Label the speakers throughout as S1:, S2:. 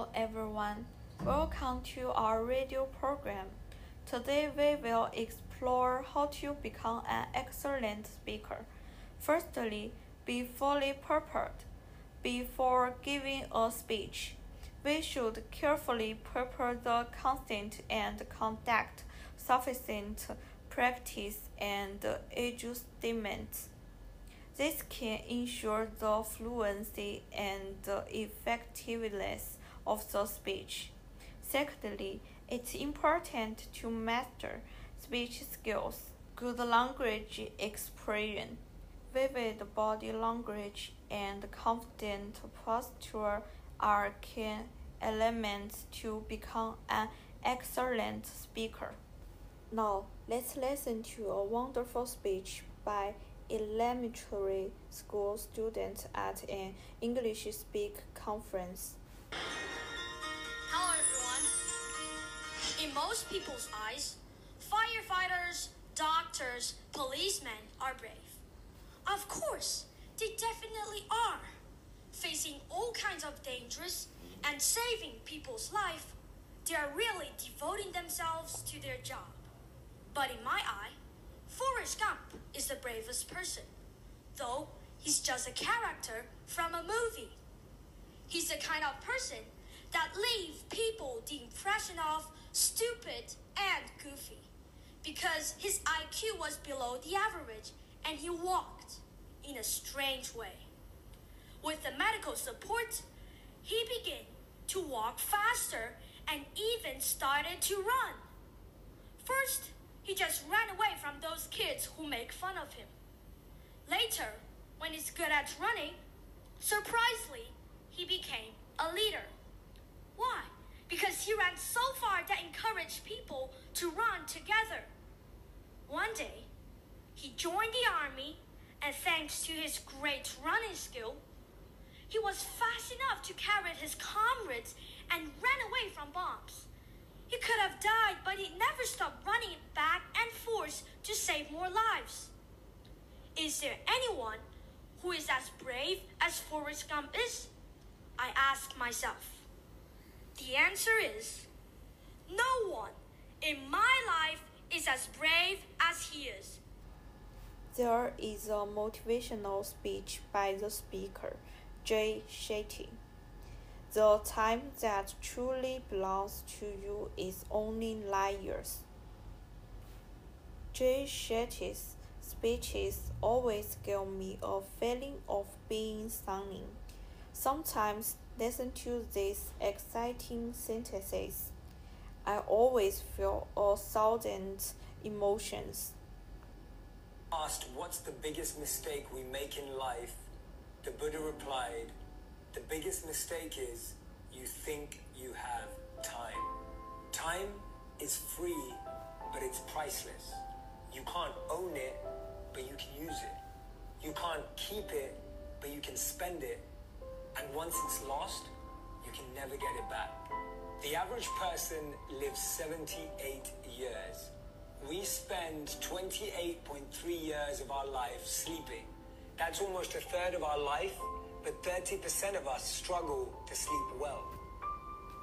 S1: Hello everyone, welcome to our radio program. Today we will explore how to become an excellent speaker. Firstly, be fully prepared. Before giving a speech, we should carefully prepare the content and conduct sufficient practice and adjustments. This can ensure the fluency and effectiveness of the speech. Secondly, it's important to master speech skills, good language expression, vivid body language, and confident posture are key elements to become an excellent speaker. Now, let's listen to a wonderful speech by elementary school students at an English Speak conference.
S2: In most people's eyes, firefighters, doctors, policemen are brave. Of course, they definitely are. Facing all kinds of dangers and saving people's life, they are really devoting themselves to their job. But in my eye, Forrest Gump is the bravest person, though he's just a character from a movie. He's the kind of person that leave people the impression of stupid and goofy because his IQ was below the average and he walked in a strange way. With the medical support, he began to walk faster and even started to run. First, he just ran away from those kids who make fun of him. Later, when he's good at running, surprisingly, he became a leader. Why? Because he ran so far that encouraged people to run together. One day, he joined the army, and thanks to his great running skill, he was fast enough to carry his comrades and ran away from bombs. He could have died, but he never stopped running back and forth to save more lives. Is there anyone who is as brave as Forrest Gump is? I ask myself. The answer is no one in my life is as brave as he is.
S1: There is a motivational speech by the speaker, Jay Shetty. The time that truly belongs to you is only nine years. Jay Shetty's speeches always give me a feeling of being stunning. Sometimes listen to these exciting sentences. I always feel a thousand emotions.
S3: Asked what's the biggest mistake we make in life, the Buddha replied, The biggest mistake is you think you have time. Time is free, but it's priceless. You can't own it, but you can use it. You can't keep it, but you can spend it. And once it's lost, you can never get it back. The average person lives 78 years. We spend 28.3 years of our life sleeping. That's almost a third of our life, but 30% of us struggle to sleep well.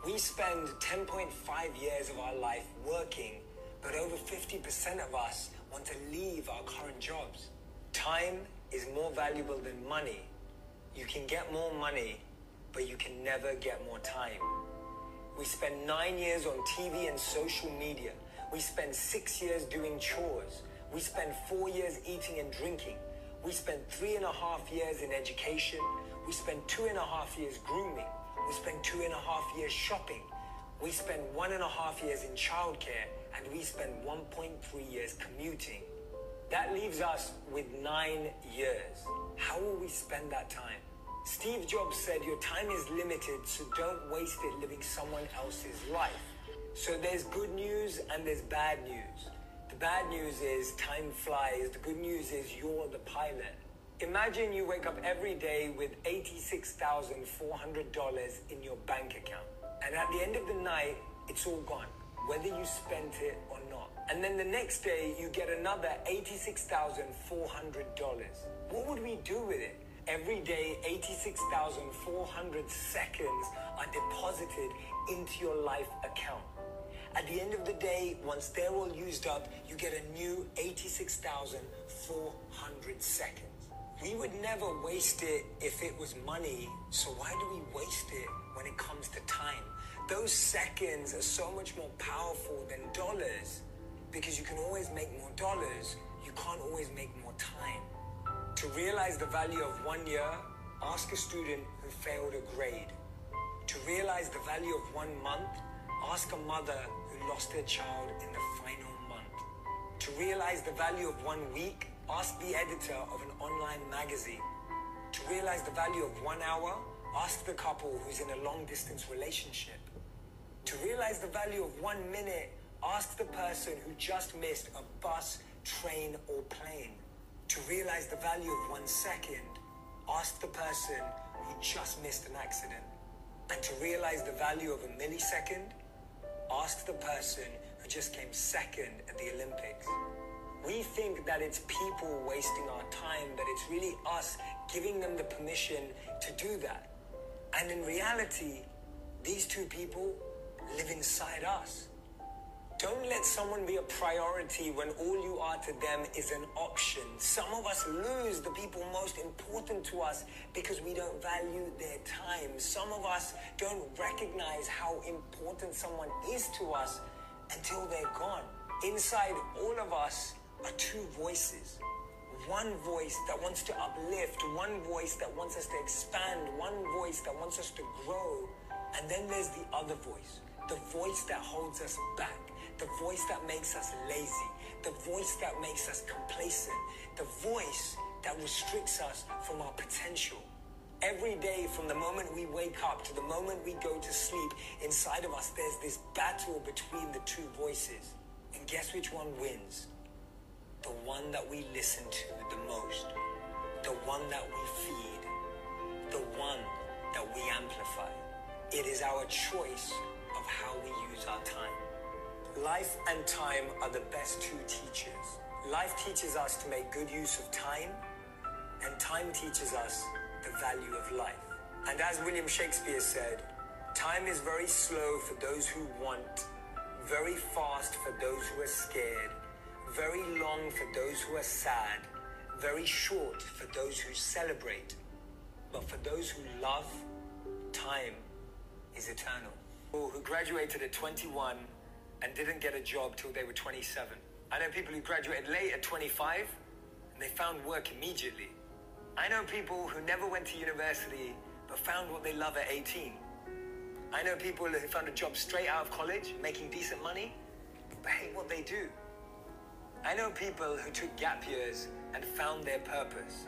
S3: We spend 10.5 years of our life working, but over 50% of us want to leave our current jobs. Time is more valuable than money. You can get more money, but you can never get more time. We spend nine years on TV and social media. We spend six years doing chores. We spend four years eating and drinking. We spend three and a half years in education. We spend two and a half years grooming. We spend two and a half years shopping. We spend one and a half years in childcare. And we spend 1.3 years commuting. That leaves us with nine years. How will we spend that time? Steve Jobs said, Your time is limited, so don't waste it living someone else's life. So there's good news and there's bad news. The bad news is time flies, the good news is you're the pilot. Imagine you wake up every day with $86,400 in your bank account. And at the end of the night, it's all gone, whether you spent it or not. And then the next day, you get another $86,400. What would we do with it? Every day, 86,400 seconds are deposited into your life account. At the end of the day, once they're all used up, you get a new 86,400 seconds. We would never waste it if it was money, so why do we waste it when it comes to time? Those seconds are so much more powerful than dollars because you can always make more dollars, you can't always make more time. To realize the value of one year, ask a student who failed a grade. To realize the value of one month, ask a mother who lost her child in the final month. To realize the value of one week, ask the editor of an online magazine. To realize the value of one hour, ask the couple who's in a long distance relationship. To realize the value of one minute, ask the person who just missed a bus, train, or plane. To realize the value of one second, ask the person who just missed an accident. And to realize the value of a millisecond, ask the person who just came second at the Olympics. We think that it's people wasting our time, but it's really us giving them the permission to do that. And in reality, these two people live inside us. Don't let someone be a priority when all you are to them is an option. Some of us lose the people most important to us because we don't value their time. Some of us don't recognize how important someone is to us until they're gone. Inside all of us are two voices. One voice that wants to uplift, one voice that wants us to expand, one voice that wants us to grow. And then there's the other voice, the voice that holds us back the voice that makes us lazy, the voice that makes us complacent, the voice that restricts us from our potential. Every day, from the moment we wake up to the moment we go to sleep, inside of us, there's this battle between the two voices. And guess which one wins? The one that we listen to the most, the one that we feed, the one that we amplify. It is our choice of how we use our time. Life and time are the best two teachers. Life teaches us to make good use of time, and time teaches us the value of life. And as William Shakespeare said, time is very slow for those who want, very fast for those who are scared, very long for those who are sad, very short for those who celebrate. But for those who love, time is eternal. Who graduated at 21 and didn't get a job till they were 27. I know people who graduated late at 25 and they found work immediately. I know people who never went to university but found what they love at 18. I know people who found a job straight out of college, making decent money, but hate what they do. I know people who took gap years and found their purpose.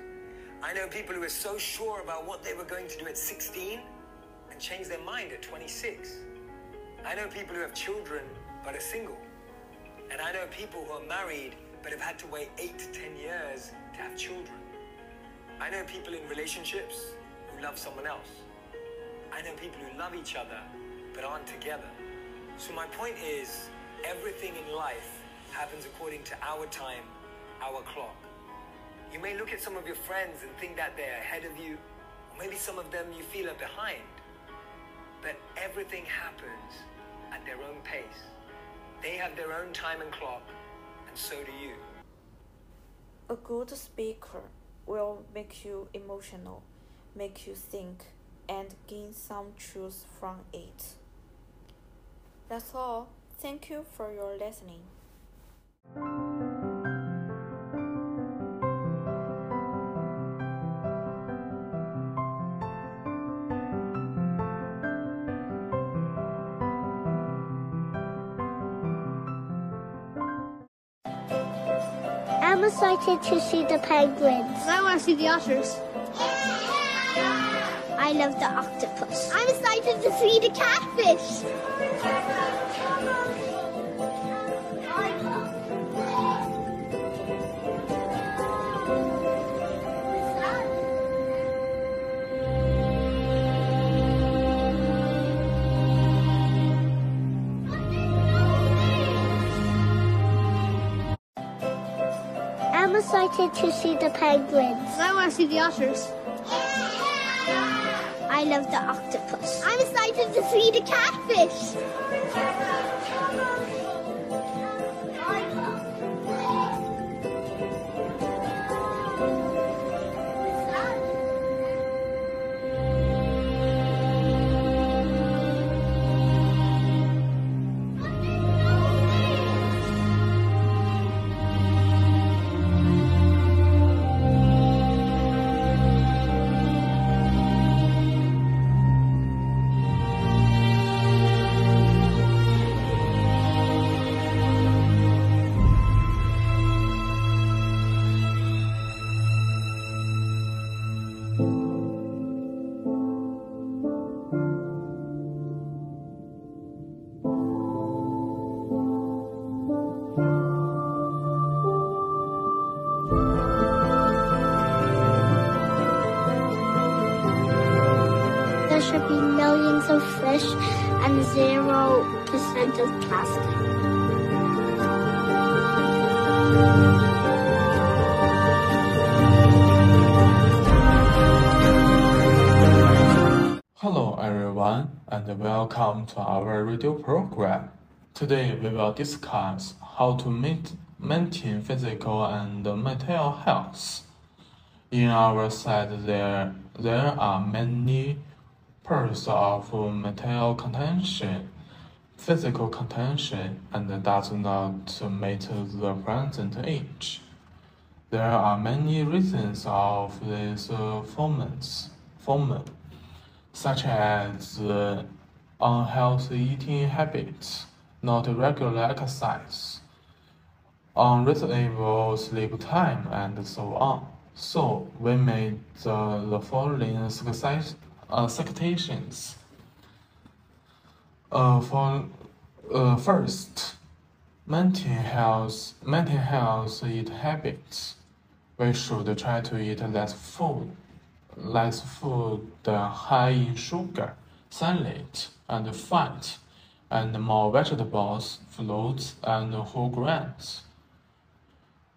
S3: I know people who were so sure about what they were going to do at 16 and changed their mind at 26. I know people who have children but are single. And I know people who are married but have had to wait eight to ten years to have children. I know people in relationships who love someone else. I know people who love each other but aren't together. So my point is, everything in life happens according to our time, our clock. You may look at some of your friends and think that they're ahead of you, or maybe some of them you feel are behind. But everything happens at their own pace. They have their own time and clock, and so do you.
S1: A good speaker will make you emotional, make you think, and gain some truth from it. That's all. Thank you for your listening.
S4: I'm excited to see the penguins.
S5: I want to see the otters.
S4: I love the octopus.
S5: I'm excited to see the catfish.
S4: Excited to see the penguins.
S5: I want to see the otters.
S4: I
S5: I love the octopus. I'm excited to see the catfish. Of fish and zero percent of plastic.
S6: Hello everyone and welcome to our radio program. Today we will discuss how to maintain physical and mental health. In our side there, there are many of material contention, physical contention and does not meet the present age. There are many reasons of this uh, such as unhealthy eating habits, not regular exercise, unreasonable sleep time, and so on. So we made the following success, uh, citations. Uh, for uh, first, maintain health, maintain health eat habits. We should try to eat less food less food high in sugar, salad, and fat, and more vegetables, fruits, and whole grains.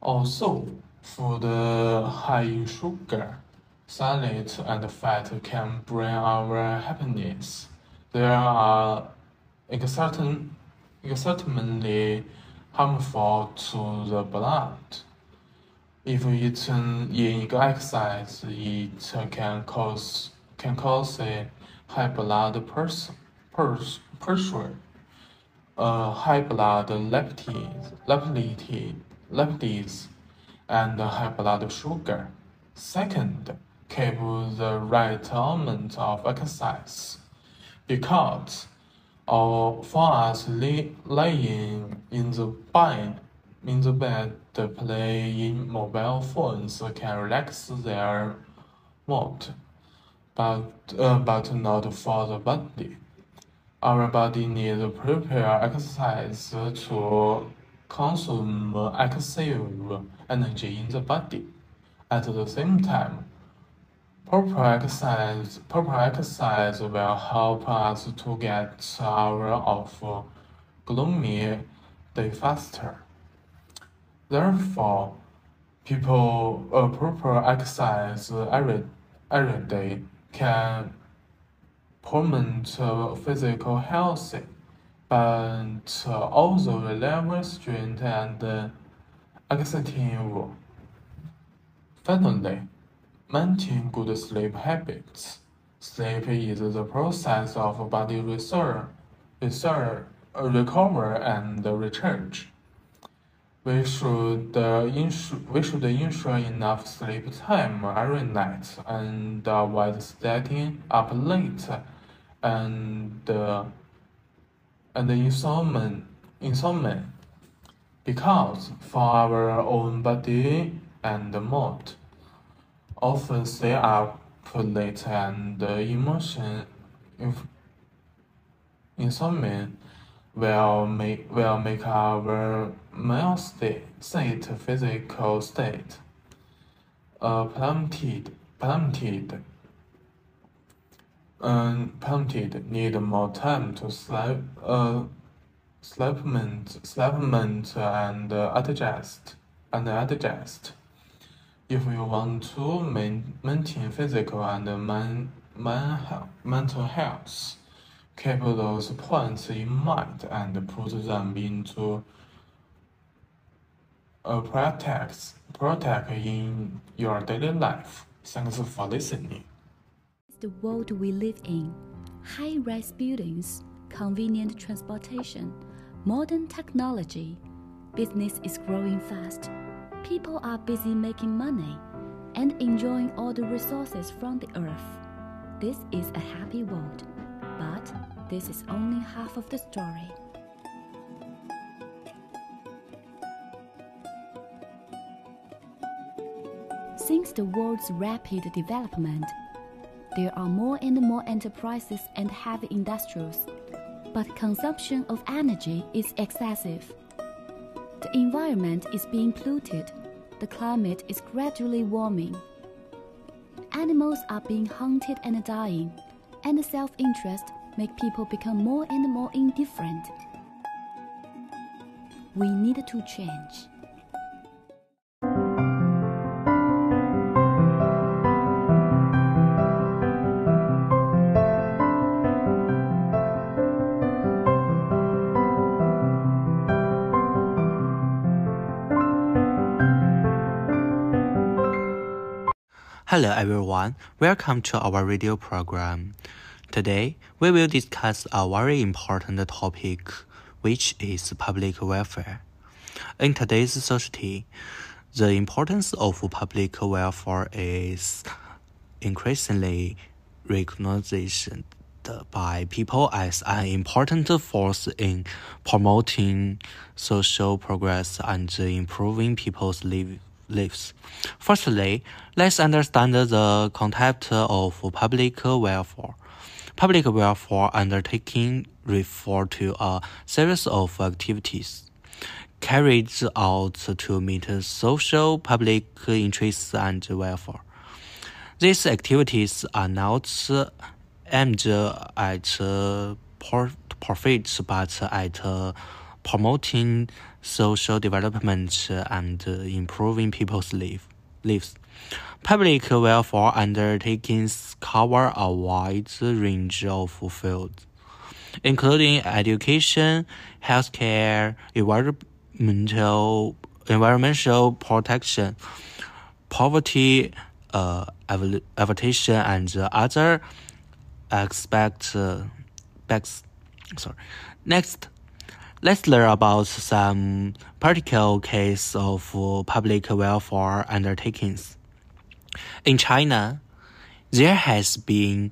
S6: Also, food high in sugar, salad, and fat can bring our happiness. They are certain, certainly harmful to the blood. If eaten in exercise, it can cause can cause a high blood pers- pers- pressure, uh, high blood lipids, lipids, lipids, and high blood sugar. Second, keep the right amount of exercise, because uh, for us lay, laying in the bed in the bed playing mobile phones can relax their mood, but, uh, but not for the body. Our body needs prepare exercise to consume excessive energy in the body. At the same time, proper exercise, will help us to get out of gloomy faster. Therefore, people a proper exercise every, every day can promote uh, physical health, but uh, also relieve strength and uh, executive. Finally, maintain good sleep habits. Sleep is the process of body reserve, reserve, uh, recover and recharge. We should uh, ensure we should ensure enough sleep time every night and avoid staying up late and uh, and insomnia insomnia because for our own body and mood often they are late and emotion inf- insomnia will make will make our mental state, state physical state. Uh, plummeted plummeted um, plummeted need more time to sleep uh, supplement supplement and uh, adjust and adjust if you want to main, maintain physical and man, mental health. Keep those points in mind and put them into a practice, practice in your daily life. Thanks for listening.
S7: The world we live in, high-rise buildings, convenient transportation, modern technology, business is growing fast. People are busy making money and enjoying all the resources from the earth. This is a happy world, but this is only half of the story. Since the world's rapid development, there are more and more enterprises and heavy industrials, but consumption of energy is excessive. The environment is being polluted, the climate is gradually warming. Animals are being hunted and dying, and self interest make people become more and more indifferent. We need to change.
S8: Hello everyone, welcome to our radio program. Today, we will discuss a very important topic, which is public welfare. In today's society, the importance of public welfare is increasingly recognized by people as an important force in promoting social progress and improving people's lives lives. Firstly, let's understand the concept of public welfare. Public welfare undertaking refer to a series of activities carried out to meet social public interests and welfare. These activities are not aimed at profit but at promoting social development and improving people's life, lives. Public welfare undertakings cover a wide range of fields, including education, healthcare, environmental, environmental protection, poverty uh, aversion, and other aspects. Uh, sorry. Next, Let's learn about some particular case of public welfare undertakings. In China, there has been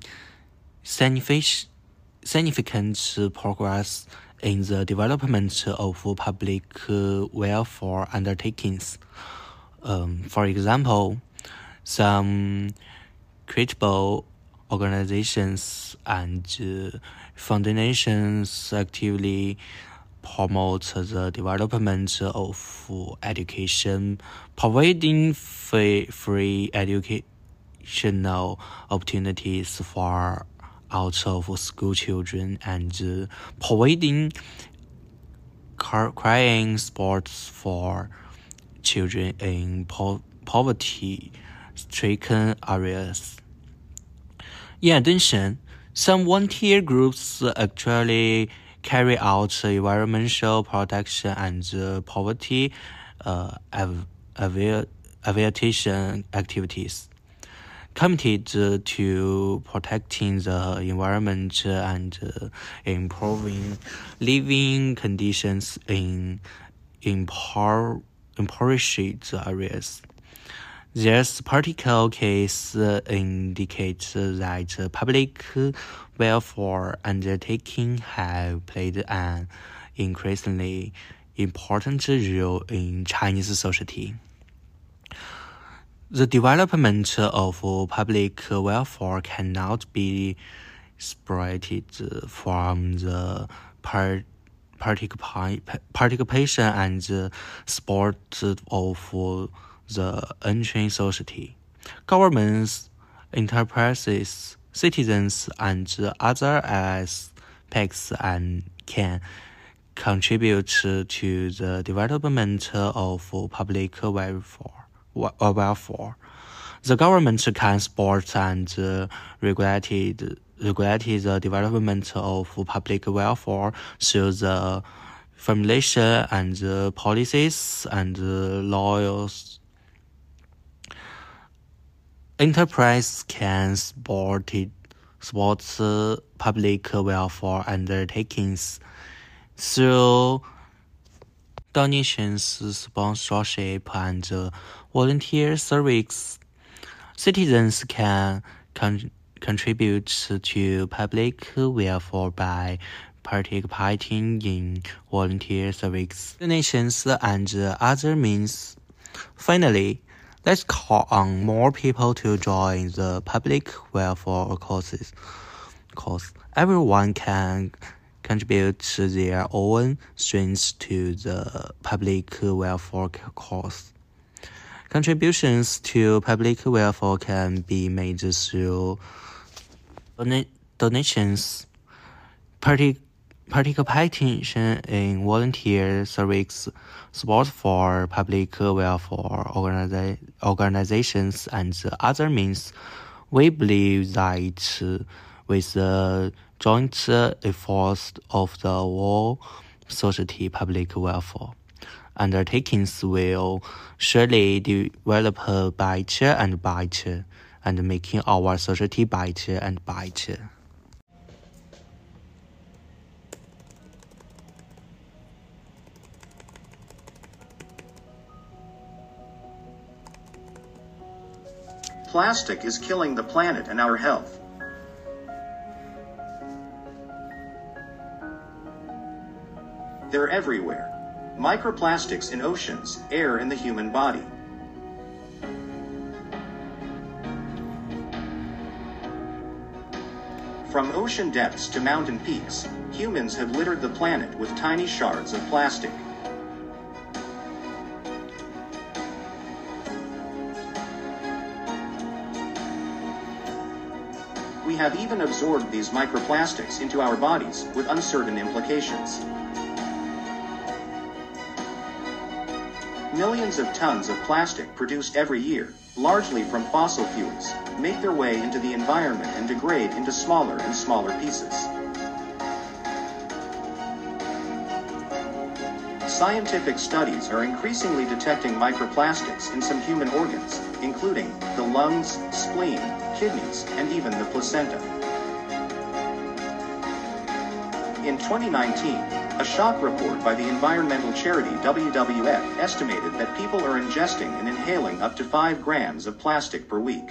S8: significant progress in the development of public welfare undertakings. Um, for example, some credible organizations and uh, foundations actively promote the development of education, providing free, free educational opportunities for out of school children and providing crying sports for children in po poverty stricken areas. In addition, some volunteer groups actually carry out environmental protection and poverty uh, aviation activities committed to protecting the environment and uh, improving living conditions in impoverished areas. This particular case indicates that public welfare undertaking have played an increasingly important role in Chinese society. The development of public welfare cannot be separated from the part participation and support of the entering society. Governments, enterprises, citizens, and other aspects and can contribute to the development of public welfare. welfare. The government can support and regulate regulate the development of public welfare through the formulation and policies and laws. Enterprise can support support public welfare undertakings through donations, sponsorship, and volunteer service. Citizens can con- contribute to public welfare by participating in volunteer service, donations, and other means. Finally, let's call on more people to join the public welfare causes. Cause everyone can contribute their own strengths to the public welfare cause. Contributions to public welfare can be made through donations, partic participation in volunteer service, support for public welfare organiza organizations, and other means. We believe that with the joint efforts of the whole society public welfare. Undertakings will surely develop better and better, and making our society better and better.
S9: Plastic is killing the planet and our health. They're everywhere. Microplastics in oceans, air in the human body. From ocean depths to mountain peaks, humans have littered the planet with tiny shards of plastic. Have even absorbed these microplastics into our bodies with uncertain implications. Millions of tons of plastic produced every year, largely from fossil fuels, make their way into the environment and degrade into smaller and smaller pieces. Scientific studies are increasingly detecting microplastics in some human organs, including the lungs, spleen, kidneys, and even the placenta. In 2019, a shock report by the environmental charity WWF estimated that people are ingesting and inhaling up to 5 grams of plastic per week.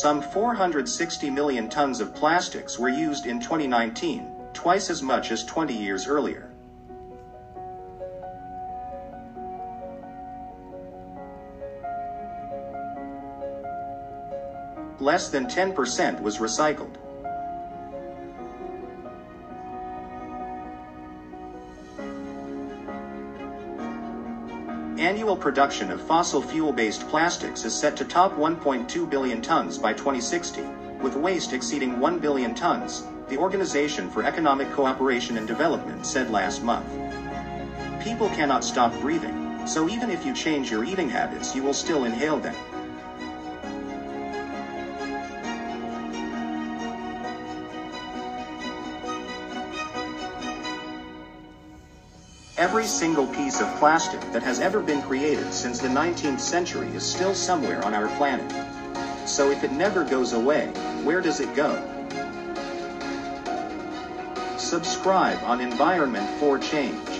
S9: Some 460 million tons of plastics were used in 2019, twice as much as 20 years earlier. Less than 10% was recycled. Annual production of fossil fuel-based plastics is set to top 1.2 billion tons by 2060, with waste exceeding 1 billion tons, the Organization for Economic Cooperation and Development said last month. People cannot stop breathing, so even if you change your eating habits you will still inhale them. Every single piece of plastic that has ever been created since the 19th century is still somewhere on our planet. So if it never goes away, where does it go? Subscribe on Environment for Change.